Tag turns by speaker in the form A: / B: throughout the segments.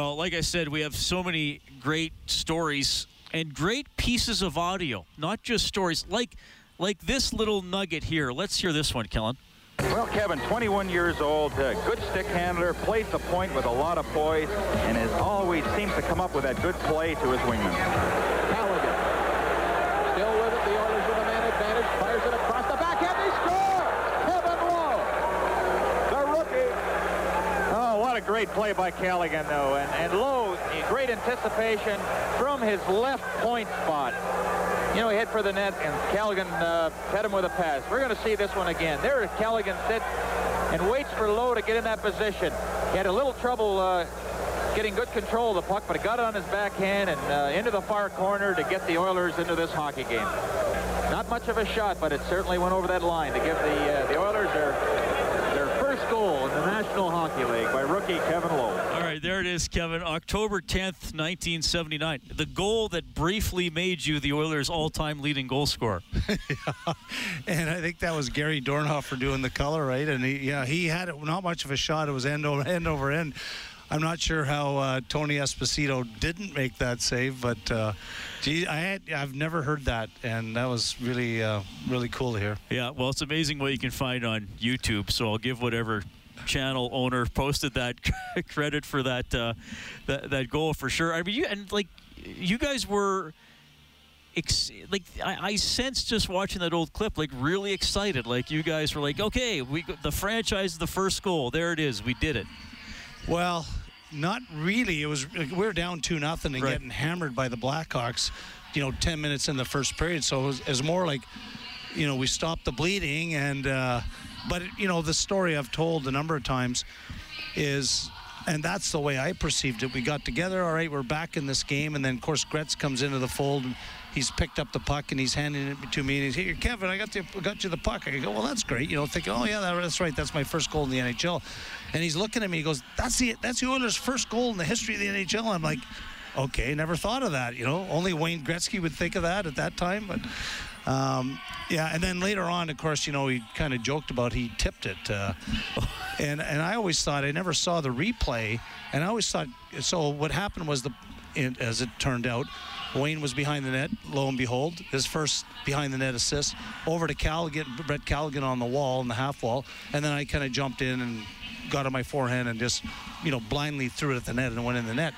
A: Well, like I said, we have so many great stories and great pieces of audio, not just stories like like this little nugget here. Let's hear this one, Kellen.
B: Well, Kevin, 21 years old, uh, good stick handler, plays the point with a lot of poise, and as always seems to come up with that good play to his wingman.
C: Callighen. Still with it. The Oilers with a man advantage. Fires it across the back and they score! Kevin Lowe. The rookie.
B: Oh, what a great play by Callighen, though. And, and Lowe, great anticipation from his left point spot. You know, he hit for the net, and Callighen uh, him with a pass. We're going to see this one again. There, Callighen sits and waits for Lowe to get in that position. He had a little trouble uh, getting good control of the puck, but it got it on his backhand and uh, into the far corner to get the Oilers into this hockey game. Not much of a shot, but it certainly went over that line to give the uh, the Oilers their first goal in the National Hockey League by rookie Kevin Lowe.
A: All right, there it is, Kevin. October 10th, 1979. The goal that briefly made you the Oilers' all-time leading goal scorer. yeah.
D: and I think that was Gary Dornhoefer doing the color, right? And he, yeah, he had it, not much of a shot. It was end over end over end. I'm not sure how uh, Tony Esposito didn't make that save, but uh, gee, I had, I've never heard that, and that was really uh, really cool to hear.
A: Yeah, well, it's amazing what you can find on YouTube. So I'll give whatever channel owner posted that credit for that uh, that that goal for sure. I mean, you and like you guys were. Ex- like I, I sensed just watching that old clip, like really excited. Like you guys were like, okay, we got- the franchise, the first goal, there it is, we did it.
D: Well, not really. It was we were down two nothing and
A: Right.
D: getting hammered by the Blackhawks. You know, ten minutes in the first period. So it was, it was more like, you know, we stopped the bleeding and. Uh, but you know, the story I've told a number of times is. And that's the way I perceived it. We got together, all right, we're back in this game, and then of course Gretz comes into the fold. And he's picked up the puck and he's handing it to me, and he's here, Kevin, I got the got you the puck. I go, well, that's great, you know, thinking, oh yeah, that, that's right, that's my first goal in the NHL. And he's looking at me, he goes, that's the that's the Oilers' first goal in the history of the NHL. I'm like, okay, never thought of that. You know, only Wayne Gretzky would think of that at that time, but. Um, yeah, and then later on, of course, you know, he kind of joked about he tipped it, uh, and and I always thought I never saw the replay, and I always thought so. What happened was the, as it turned out, Wayne was behind the net. Lo and behold, his first behind the net assist over to Callighen, Brett Callighen on the wall in the half wall, and then I kind of jumped in and got on my forehand and just, you know, blindly threw it at the net and went in the net.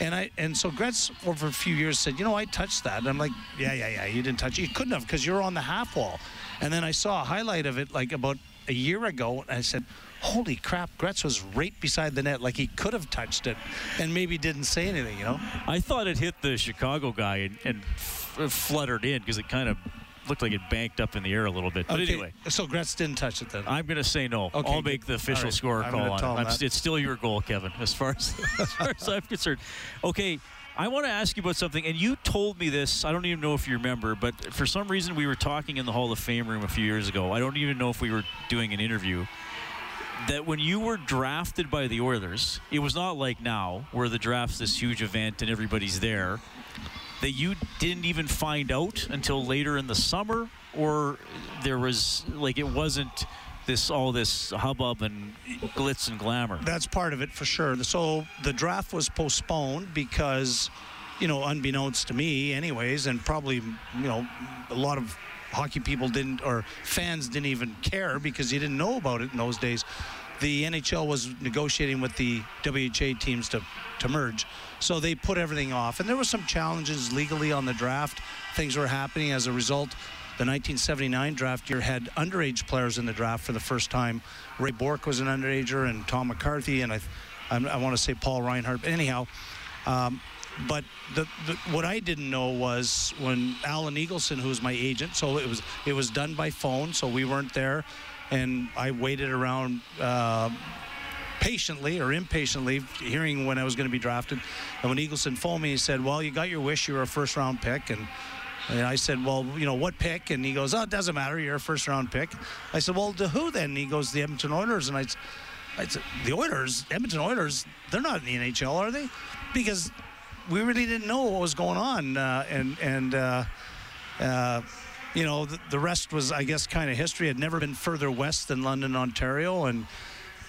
D: And I and so Gretz over a few years said, you know, I touched that. And I'm like, yeah, yeah, yeah, you didn't touch it. You couldn't have because you're on the half wall. And then I saw a highlight of it like about a year ago, and I said, holy crap, Gretz was right beside the net, like he could have touched it, and maybe didn't say anything, you know.
A: I thought it hit the Chicago guy and, and f- fluttered in because it kind of looked like it banked up in the air a little bit. But
D: Okay,
A: anyway,
D: so Gretz didn't touch it then.
A: I'm going to say no.
D: Okay,
A: I'll make the official
D: All right.
A: score
D: I'm
A: call on it.
D: him
A: it's still your goal, Kevin, as far as, as far as I'm concerned. Okay, I want to ask you about something, and you told me this. I don't even know if you remember, but for some reason we were talking in the Hall of Fame room a few years ago. I don't even know if we were doing an interview. That when you were drafted by the Oilers, it was not like now, where the draft's this huge event and everybody's there that you didn't even find out until later in the summer or there was like it wasn't this all this hubbub and glitz and glamour
D: That's part of it for sure. So the draft was postponed because, you know, unbeknownst to me, anyways, and probably, you know, a lot of hockey people didn't or fans didn't even care because you didn't know about it in those days. The NHL was negotiating with the WHA teams to, to merge. So they put everything off. And there were some challenges legally on the draft. Things were happening as a result. The 1979 draft year had underage players in the draft for the first time. Ray Bourque was an underager, and Tom McCarthy, and I, I, I want to say Paul Reinhart. But anyhow, um, but the, the, what I didn't know was when Alan Eagleson, who was my agent, so it was it was done by phone, so we weren't there, and I waited around. Uh, patiently or impatiently hearing when I was going to be drafted. And when Eagleson phoned me, he said, Well, you got your wish. You're a first round pick. And, and I said, Well, you know, what pick? And he goes, Oh, it doesn't matter. You're a first round pick. I said, Well, to who then? And he goes, The Edmonton Oilers. And I, I said, The Oilers? Edmonton Oilers? They're not in the NHL, are they? Because we really didn't know what was going on. Uh, and, and, uh, uh, you know, the, the rest was, I guess, kind of history. I'd never been further west than London, Ontario, and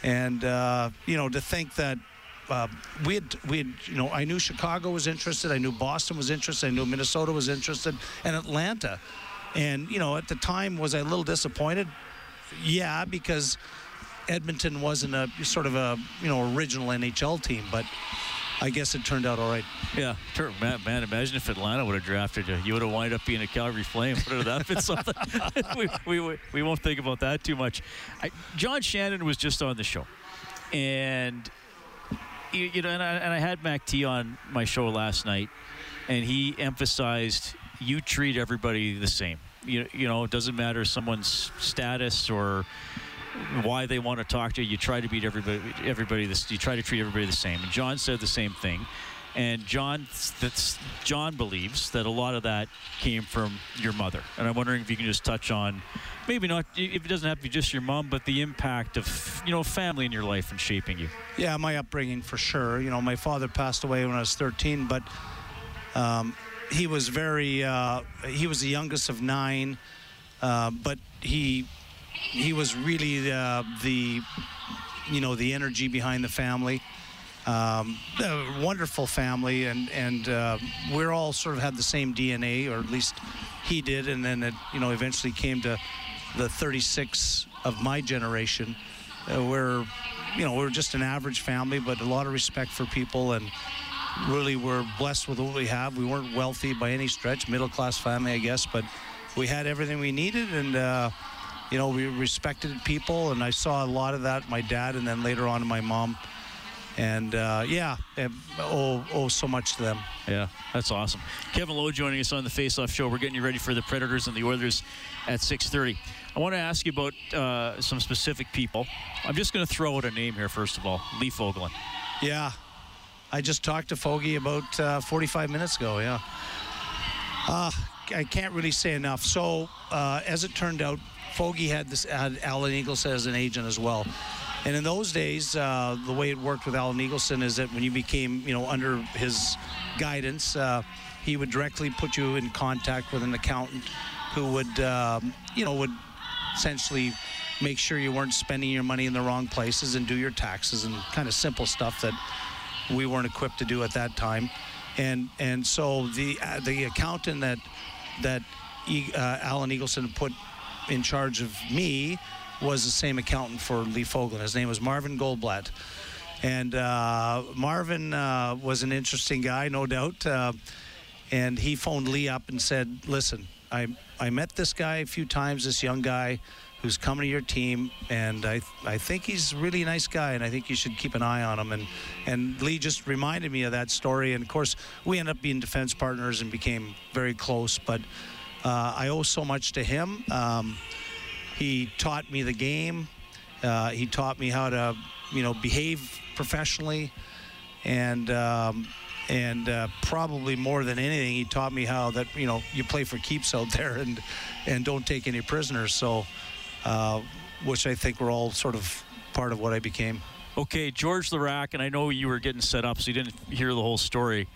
D: and uh, you know, to think that uh, we had we had you know I knew Chicago was interested, I knew Boston was interested, I knew Minnesota was interested, and Atlanta. And you know, at the time, was I a little disappointed? Yeah, because Edmonton wasn't a sort of a you know original NHL team, but I guess it turned out all right.
A: Yeah, man, man, imagine if Atlanta would have drafted you. You would have wound up being a Calgary Flame. Would that been something? we, we, we won't think about that too much. I, John Shannon was just on the show, and you, you know, and I, and I had Mac T on my show last night, and he emphasized you treat everybody the same. You, you know, it doesn't matter someone's status or why they want to talk to you. You try to beat everybody. Everybody. This. You try to treat everybody the same. And John said the same thing. And John, that's, John believes that a lot of that came from your mother. And I'm wondering if you can just touch on, maybe not, if it doesn't have to be just your mom, but the impact of, you know, family in your life and shaping you.
D: Yeah, my upbringing for sure. You know, my father passed away when I was 13, but um, he was very, uh, he was the youngest of nine, uh, but he he was really uh, the, you know, the energy behind the family. Um, a wonderful family, and and uh, we're all sort of had the same DNA, or at least he did, and then it, you know, eventually came to the 36 of my generation. Uh, we're, you know, we're just an average family, but a lot of respect for people, and really we're blessed with what we have. We weren't wealthy by any stretch, middle class family, I guess, but we had everything we needed, and. Uh, you know, we respected people, and I saw a lot of that. My dad, and then later on, my mom, and uh, yeah, owe, owe so much to them.
A: Yeah, that's awesome. Kevin Lowe joining us on the Face Off Show. We're getting you ready for the Predators and the Oilers at 6:30. I want to ask you about uh, some specific people. I'm just going to throw out a name here first of all, Lee Fogolin.
D: Yeah, I just talked to Fogie about uh, 45 minutes ago. Yeah. Uh, I can't really say enough. So, uh, as it turned out, Fogie had this had Alan Eagleson as an agent as well. And in those days, uh, the way it worked with Alan Eagleson is that when you became, you know, under his guidance, uh, he would directly put you in contact with an accountant who would, um, you know, would essentially make sure you weren't spending your money in the wrong places and do your taxes and kind of simple stuff that we weren't equipped to do at that time. And and so the uh, the accountant that that uh, Alan Eagleson put in charge of me was the same accountant for Lee Fogolin. His name was Marvin Goldblatt. And uh, Marvin uh, was an interesting guy, no doubt. Uh, and he phoned Lee up and said, listen, I, I met this guy a few times, this young guy who's coming to your team, and I, I think he's a really nice guy, and I think you should keep an eye on him. And, and Lee just reminded me of that story. And of course, we ended up being defense partners and became very close. But uh, I owe so much to him. Um, he taught me the game. Uh, he taught me how to, you know, behave professionally, and um, and uh, probably more than anything, he taught me how that you know you play for keeps out there and and don't take any prisoners. So, uh, which I think we're all sort of part of what I became.
A: Okay, George Laraque, and I know you were getting set up, so you didn't hear the whole story.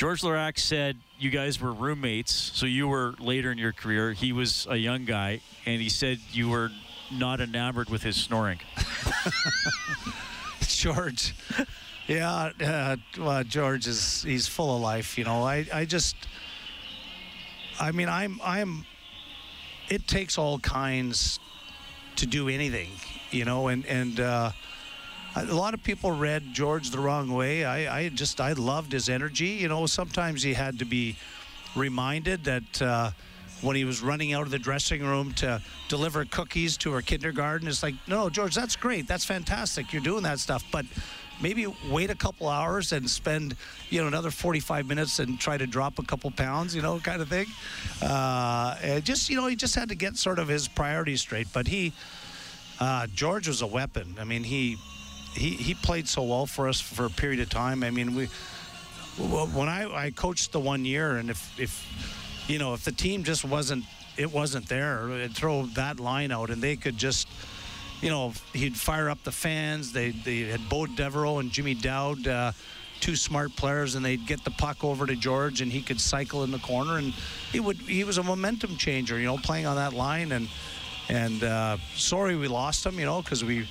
A: George Laraque said you guys were roommates, so you were later in your career. He was a young guy, and he said you were not enamored with his snoring.
D: George, yeah, uh, well, George is he's full of life. You know, I I just, I mean, I'm I'm. It takes all kinds to do anything, you know, and and. Uh, a lot of people read George the wrong way. I, I just I loved his energy. You know, sometimes he had to be reminded that uh, when he was running out of the dressing room to deliver cookies to her kindergarten, it's like, no, George, that's great, that's fantastic, you're doing that stuff, but maybe wait a couple hours and spend you know another 45 minutes and try to drop a couple pounds you know kind of thing. Uh, just you know he just had to get sort of his priorities straight. But he uh, george was a weapon. I mean he he, he played so well for us for a period of time. I mean, we when I, I coached the one year, and if if you know if the team just wasn't it wasn't there, it'd throw that line out, and they could just you know he'd fire up the fans. They they had Bo Devereaux and Jimmy Dowd. Uh, two smart players and they'd get the puck over to George and he could cycle in the corner and he would he was a momentum changer you know playing on that line and and uh, sorry we lost him you know because we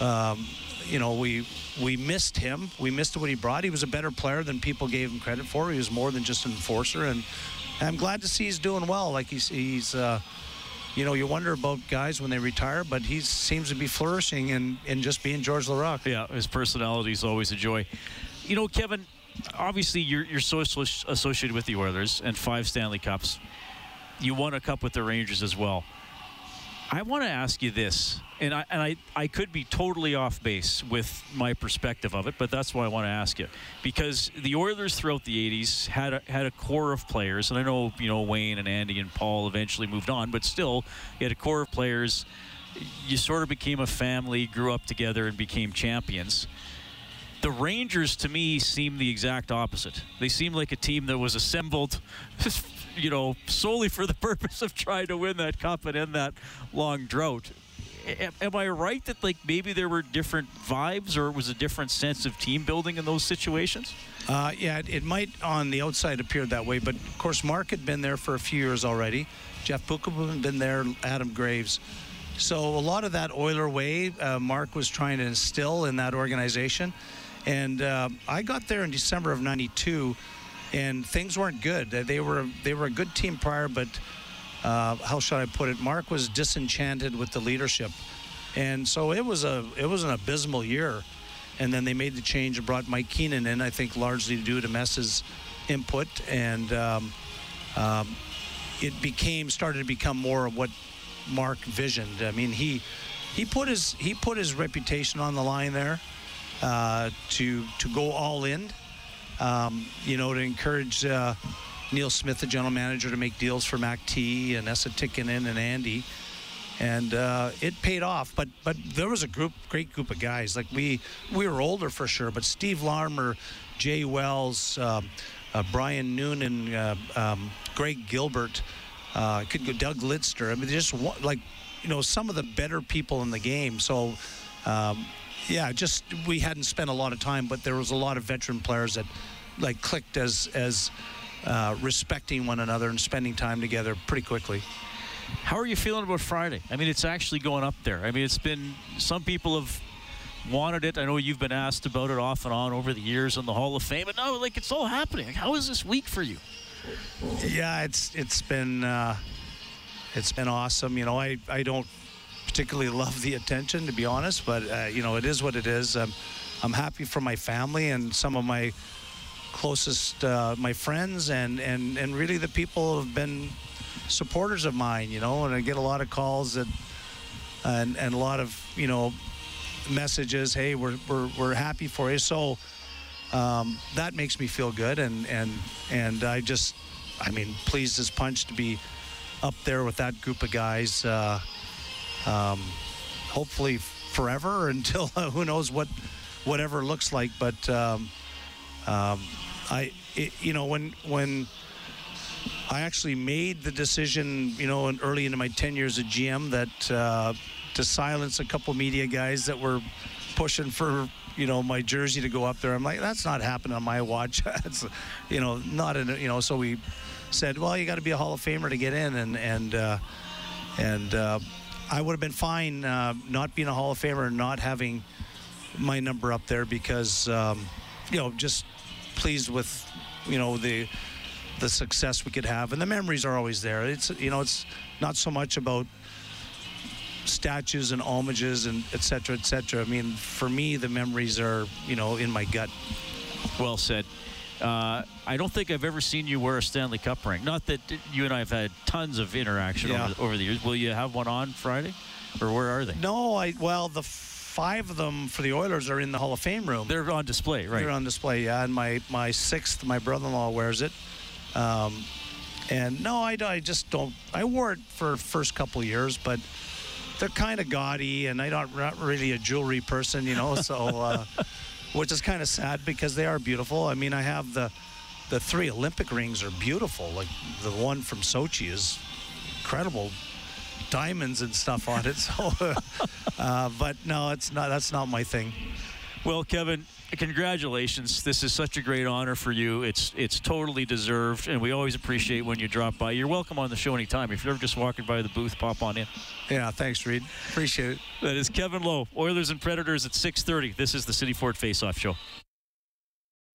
D: um, you know, we we missed him. We missed what he brought. He was a better player than people gave him credit for. He was more than just an enforcer, and I'm glad to see he's doing well. Like he's he's. Uh, you know, you wonder about guys when they retire, but he seems to be flourishing and, and just being George Laraque.
A: Yeah, his personality is always a joy. You know, Kevin, obviously you're, you're so associated with the Oilers and five Stanley Cups. You won a cup with the Rangers as well. I want to ask you this, and I and I, I could be totally off base with my perspective of it, but that's why I want to ask you because the Oilers throughout the '80s had a, had a core of players, and I know you know Wayne and Andy and Paul eventually moved on, but still, you had a core of players. You sort of became a family, grew up together, and became champions. The Rangers, to me, seem the exact opposite. They seem like a team that was assembled you know, solely for the purpose of trying to win that cup and end that long drought. Am I right that like maybe there were different vibes or was a different sense of team building in those situations?
D: Uh, yeah, it might on the outside appear that way, but of course Mark had been there for a few years already. Jeff Beukeboom had been there, Adam Graves. So a lot of that Oiler way, uh, Mark was trying to instill in that organization. And uh, I got there in December of '92 and things weren't good. They were they were a good team prior, but uh, how should I put it? Mark was disenchanted with the leadership, and so it was a it was an abysmal year. And then they made the change and brought Mike Keenan in. I think largely due to Mess's input, and um, um, it became started to become more of what Mark visioned. I mean, he he put his he put his reputation on the line there uh, to to go all in um, you know, to encourage uh, Neil Smith, the general manager, to make deals for Mac T and Esa Tikkanen and Andy. And uh, it paid off, but but there was a group, great group of guys. Like we we were older for sure, but Steve Larmer, Jay Wells, uh, uh, Brian Noonan, uh, um, Greg Gilbert, uh, could go Doug Lidster. I mean, just like you know some of the better people in the game. So um, yeah, just we hadn't spent a lot of time, but there was a lot of veteran players that like clicked as as uh, respecting one another and spending time together pretty quickly.
A: How are you feeling about Friday? I mean, it's actually going up there. I mean, it's been some people have wanted it. I know you've been asked about it off and on over the years in the Hall of Fame, but now like it's all happening. Like, how is this week for you?
D: Yeah, it's it's been uh, it's been awesome. You know, I I don't particularly love the attention, to be honest. But uh, you know, it is what it is. Um, I'm happy for my family and some of my closest, uh, my friends, and and and really the people who have been supporters of mine. You know, and I get a lot of calls that, and and a lot of you know messages. Hey, we're we're we're happy for you. So. Um, that makes me feel good, and and and I just, I mean, pleased as punch to be up there with that group of guys. Uh, um, hopefully forever until uh, who knows what whatever looks like. But um, um, I, it, you know, when when I actually made the decision, you know, early into my 10 years at GM that uh, to silence a couple media guys that were pushing for you know my jersey to go up there. I'm like, that's not happening on my watch. that's you know not in you know. So we said, well, you got to be a Hall of Famer to get in, and and uh, and uh, I would have been fine uh, not being a Hall of Famer and not having my number up there because, um, you know, just pleased with, you know, the the success we could have and the memories are always there. It's you know, it's not so much about statues and homages and et cetera, et cetera. I mean, for me, the memories are, you know, in my gut.
A: Well said. Uh, I don't think I've ever seen you wear a Stanley Cup ring. Not that you and I have had tons of interaction yeah. over, over, the years. Will you have one on Friday, or where are they?
D: No, I well the five of them for the Oilers are in the Hall of Fame room.
A: They're on display, right?
D: They're on display, yeah. And my my sixth, my brother-in-law wears it. Um, and no, I, I just don't. I wore it for first couple years, but they're kind of gaudy, and I'm not, not really a jewelry person, you know. So. Uh, which is kind of sad because they are beautiful. I mean, I have the the three Olympic rings are beautiful. Like the one from Sochi is incredible, diamonds and stuff on it. So, uh, but no, it's not. That's not my thing.
A: Well, Kevin, congratulations. This is such a great honor for you. It's it's totally deserved, and we always appreciate when you drop by. You're welcome on the show anytime. If you're ever just walking by the booth, pop on in.
D: Yeah, thanks, Reed. Appreciate it.
A: That is Kevin Lowe, Oilers and Predators at 6:30. This is the City Ford Face-Off Show.